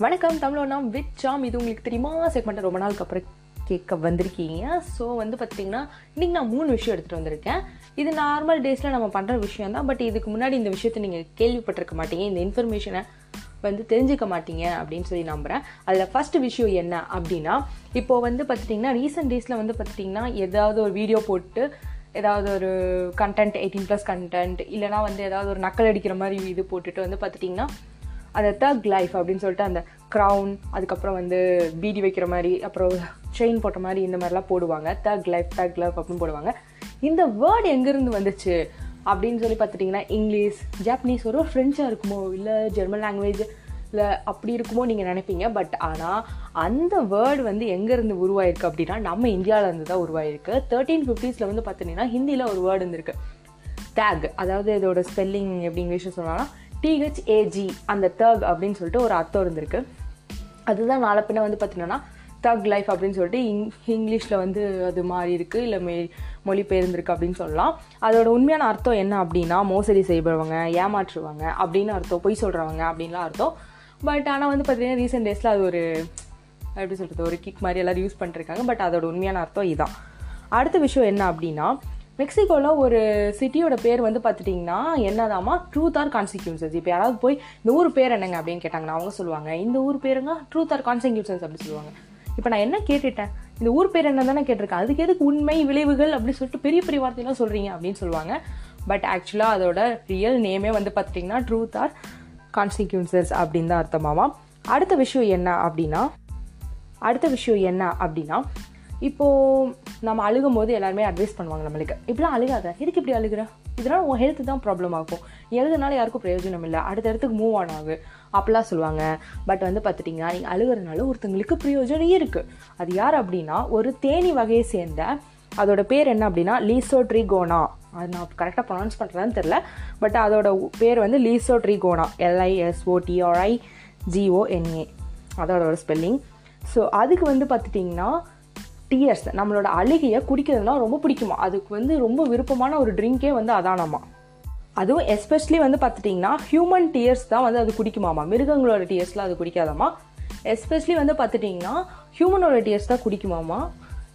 வணக்கம் தமிழோனா with jam. இது உங்களுக்கு தெரியுமா? செக்மெண்ட் ரொம்ப நாளுக்கு அப்புறம் கேட்க வந்திருக்கீங்க. ஸோ வந்து பார்த்தீங்கன்னா இன்றைக்கி நான் மூணு விஷயம் எடுத்துகிட்டு வந்திருக்கேன். இது நார்மல் டேஸில் நம்ம பண்ணுற விஷயம் தான் பட் இதுக்கு முன்னாடி இந்த விஷயத்தை நீங்கள் கேள்விப்பட்டிருக்க மாட்டீங்க. இந்த இன்ஃபர்மேஷனை வந்து தெரிஞ்சுக்க மாட்டீங்க அப்படின்னு சொல்லி நம்புகிறேன் அதில் ஃபர்ஸ்ட் விஷயம் என்ன அப்படின்னா இப்போ வந்து பார்த்துட்டிங்கன்னா ரீசெண்ட் டேஸில் வந்து பார்த்துட்டிங்கன்னா ஏதாவது ஒரு வீடியோ போட்டு ஏதாவது ஒரு கண்டென்ட் எயிட்டீன் ப்ளஸ் கண்டென்ட் இல்லைனா வந்து ஏதாவது ஒரு நக்கல் அடிக்கிற மாதிரி இது போட்டுட்டு வந்து பார்த்துட்டிங்கன்னா அந்த தக் லைஃப் அப்படின்னு சொல்லிட்டு அந்த க்ரௌன் அதுக்கப்புறம் வந்து பீடி வைக்கிற மாதிரி அப்புறம் செயின் போட்ட மாதிரி இந்த மாதிரிலாம் போடுவாங்க. தக் லைஃப் தக் லைஃப் அப்படின்னு போடுவாங்க. இந்த வேர்டு எங்கேருந்து வந்துச்சு அப்படின்னு சொல்லி பார்த்துட்டிங்கன்னா இங்கிலீஷ் ஜாப்பனீஸ் ஒரு ஃப்ரெஞ்சாக இருக்குமோ இல்லை ஜெர்மன் லாங்குவேஜ் இல்லை அப்படி இருக்குமோ நீங்கள் நினைப்பீங்க. பட் ஆனால் அந்த வேர்டு வந்து எங்கேருந்து உருவாயிருக்கு அப்படின்னா நம்ம இந்தியாவிலேருந்து தான் உருவாயிருக்கு. தேர்ட்டீன் ஃபிஃப்டிஸில் வந்து பார்த்தீங்கன்னா ஹிந்தியில் ஒரு வேர்டு இருந்திருக்கு. டேக் அதாவது இதோட ஸ்பெல்லிங் எப்படி இங்கிலீஷில் சொன்னாங்கன்னா டிஹெச்ஏஜி அந்த தக் அப்படின்னு சொல்லிட்டு ஒரு அர்த்தம் இருந்திருக்கு. அதுதான் நாளை வந்து பார்த்தீங்கன்னா தக் லைஃப் அப்படின்னு சொல்லிட்டு இங் இங்கிலீஷில் வந்து அது மாறி இருக்குது இல்லை மே மொழிபெயர்ந்திருக்கு அப்படின்னு சொல்லலாம். அதோட உண்மையான அர்த்தம் என்ன அப்படின்னா மோசடி செய்பவங்க ஏமாற்றுவாங்க அப்படின்னு அர்த்தம் பொய் சொல்கிறவங்க அப்படின்லாம் அர்த்தம். பட் ஆனால் வந்து பார்த்தீங்கன்னா ரீசெண்ட் டேஸில் அது ஒரு எப்படி சொல்கிறது ஒரு கிக் மாதிரி எல்லோரும் யூஸ் பண்ணிருக்காங்க பட் அதோட உண்மையான அர்த்தம் இதுதான் அடுத்த விஷயம் என்ன அப்படின்னா மெக்சிகோவில் ஒரு சிட்டியோட பேர் வந்து பார்த்துட்டிங்கன்னா என்னதாமா ட்ரூத் ஆர் கான்சிக்யூன்சஸ் இப்போ யாராவது போய் இந்த ஊர் பேர் என்னங்க? அப்படின்னு கேட்டாங்கன்னா அவங்க சொல்லுவாங்க இந்த ஊர் பேருங்க? ட்ரூத் ஆர் கான்சிக்யூன்சஸ் அப்படின்னு சொல்லுவாங்க. இப்போ நான் என்ன கேட்டுட்டேன்? இந்த ஊர் பேர் என்ன தானே கேட்டிருக்கேன். அதுக்கு எதுக்கு உண்மை விளைவுகள் அப்படின்னு சொல்லிட்டு பெரிய பெரிய வார்த்தையெல்லாம் சொல்கிறீங்க அப்படின்னு சொல்லுவாங்க. பட் ஆக்சுவலாக அதோட ரியல் நேமே வந்து பார்த்துட்டிங்கன்னா ட்ரூத் ஆர் கான்சிக்யூன்சஸ் அப்படின்னு தான் அர்த்தமாமா. அடுத்த விஷயம் என்ன அப்படின்னா அடுத்த விஷயம் என்ன அப்படின்னா இப்போது நம்ம அழுகும் போது எல்லாருமே அட்வைஸ் பண்ணுவாங்க நம்மளுக்கு. இப்படிலாம் அழுகாத. எதுக்கு இப்படி அழுகுற? இதனால் உன் ஹெல்த்து தான் ப்ராப்ளம் ஆகும். நீ எழுதுனால யாருக்கும் பிரயோஜனம் இல்லை. அடுத்த இடத்துக்கு மூவ் ஆன் ஆகு. அப்படிலாம் சொல்லுவாங்க. பட் வந்து பார்த்துட்டிங்கன்னா நீங்கள் அழுகிறதுனால ஒருத்தங்களுக்கு பிரயோஜனம் இருக்குது அது யார் அப்படின்னா ஒரு தேனி வகையை சேர்ந்த அதோட பேர் என்ன அப்படின்னா லீசோ ட்ரிகோனா அது நான் கரெக்டாக ப்ரொனவுன்ஸ் பண்ணுறேன்னு தெரில பட் அதோட பேர் வந்து லீசோ ட்ரிகோனா எல்ஐஎஸ்ஓடிஆர்ஐ ஜிஓஎன்ஏ அதோட ஒரு ஸ்பெல்லிங் ஸோ அதுக்கு வந்து பார்த்துட்டிங்கன்னா டியர்ஸ் நம்மளோட அழுகையை குடிக்கிறதுனா ரொம்ப பிடிக்குமா? அதுக்கு வந்து ரொம்ப விருப்பமான ஒரு ட்ரிங்கே வந்து அதானாமா அதுவும் எஸ்பெஷலி வந்து பார்த்துட்டிங்கன்னா ஹியூமன் டியர்ஸ் தான் வந்து அது குடிக்குமாமா மிருகங்களோட டியர்ஸ்லாம் அது குடிக்காதாமா எஸ்பெஷலி வந்து பார்த்துட்டிங்கன்னா ஹியூமனோட டியர்ஸ் தான் குடிக்குமாமா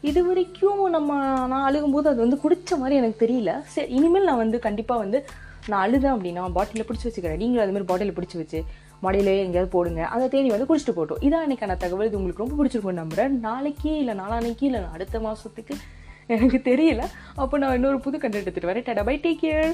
இது வரைக்கும் நம்ம நான் அழுகும்போது அது வந்து குடித்த மாதிரி எனக்கு தெரியல. சரி இனிமேல் நான் வந்து கண்டிப்பாக வந்து நான் அழுதேன் அப்படின்னா பாட்டிலில் பிடிச்சி வச்சுக்கிறேன். நீங்களும் அதுமாதிரி பாட்டிலில் பிடிச்சி வச்சு மடியிலே எங்கேயாவது போடுங்க. அந்த தேனி வந்து குடிச்சிட்டு போட்டோம் இதான் எனக்கான தகவல். இது உங்களுக்கு ரொம்ப பிடிச்சிருக்கும் நம்புகிறேன் நாளைக்கு இல்லை நாளானைக்கு இல்லை அடுத்த மாதத்துக்கு எனக்கு தெரியல. அப்போ நான் இன்னொரு புது கண்டென்ட் எடுத்துகிட்டு வரேன். டடா பை டேக் கேர்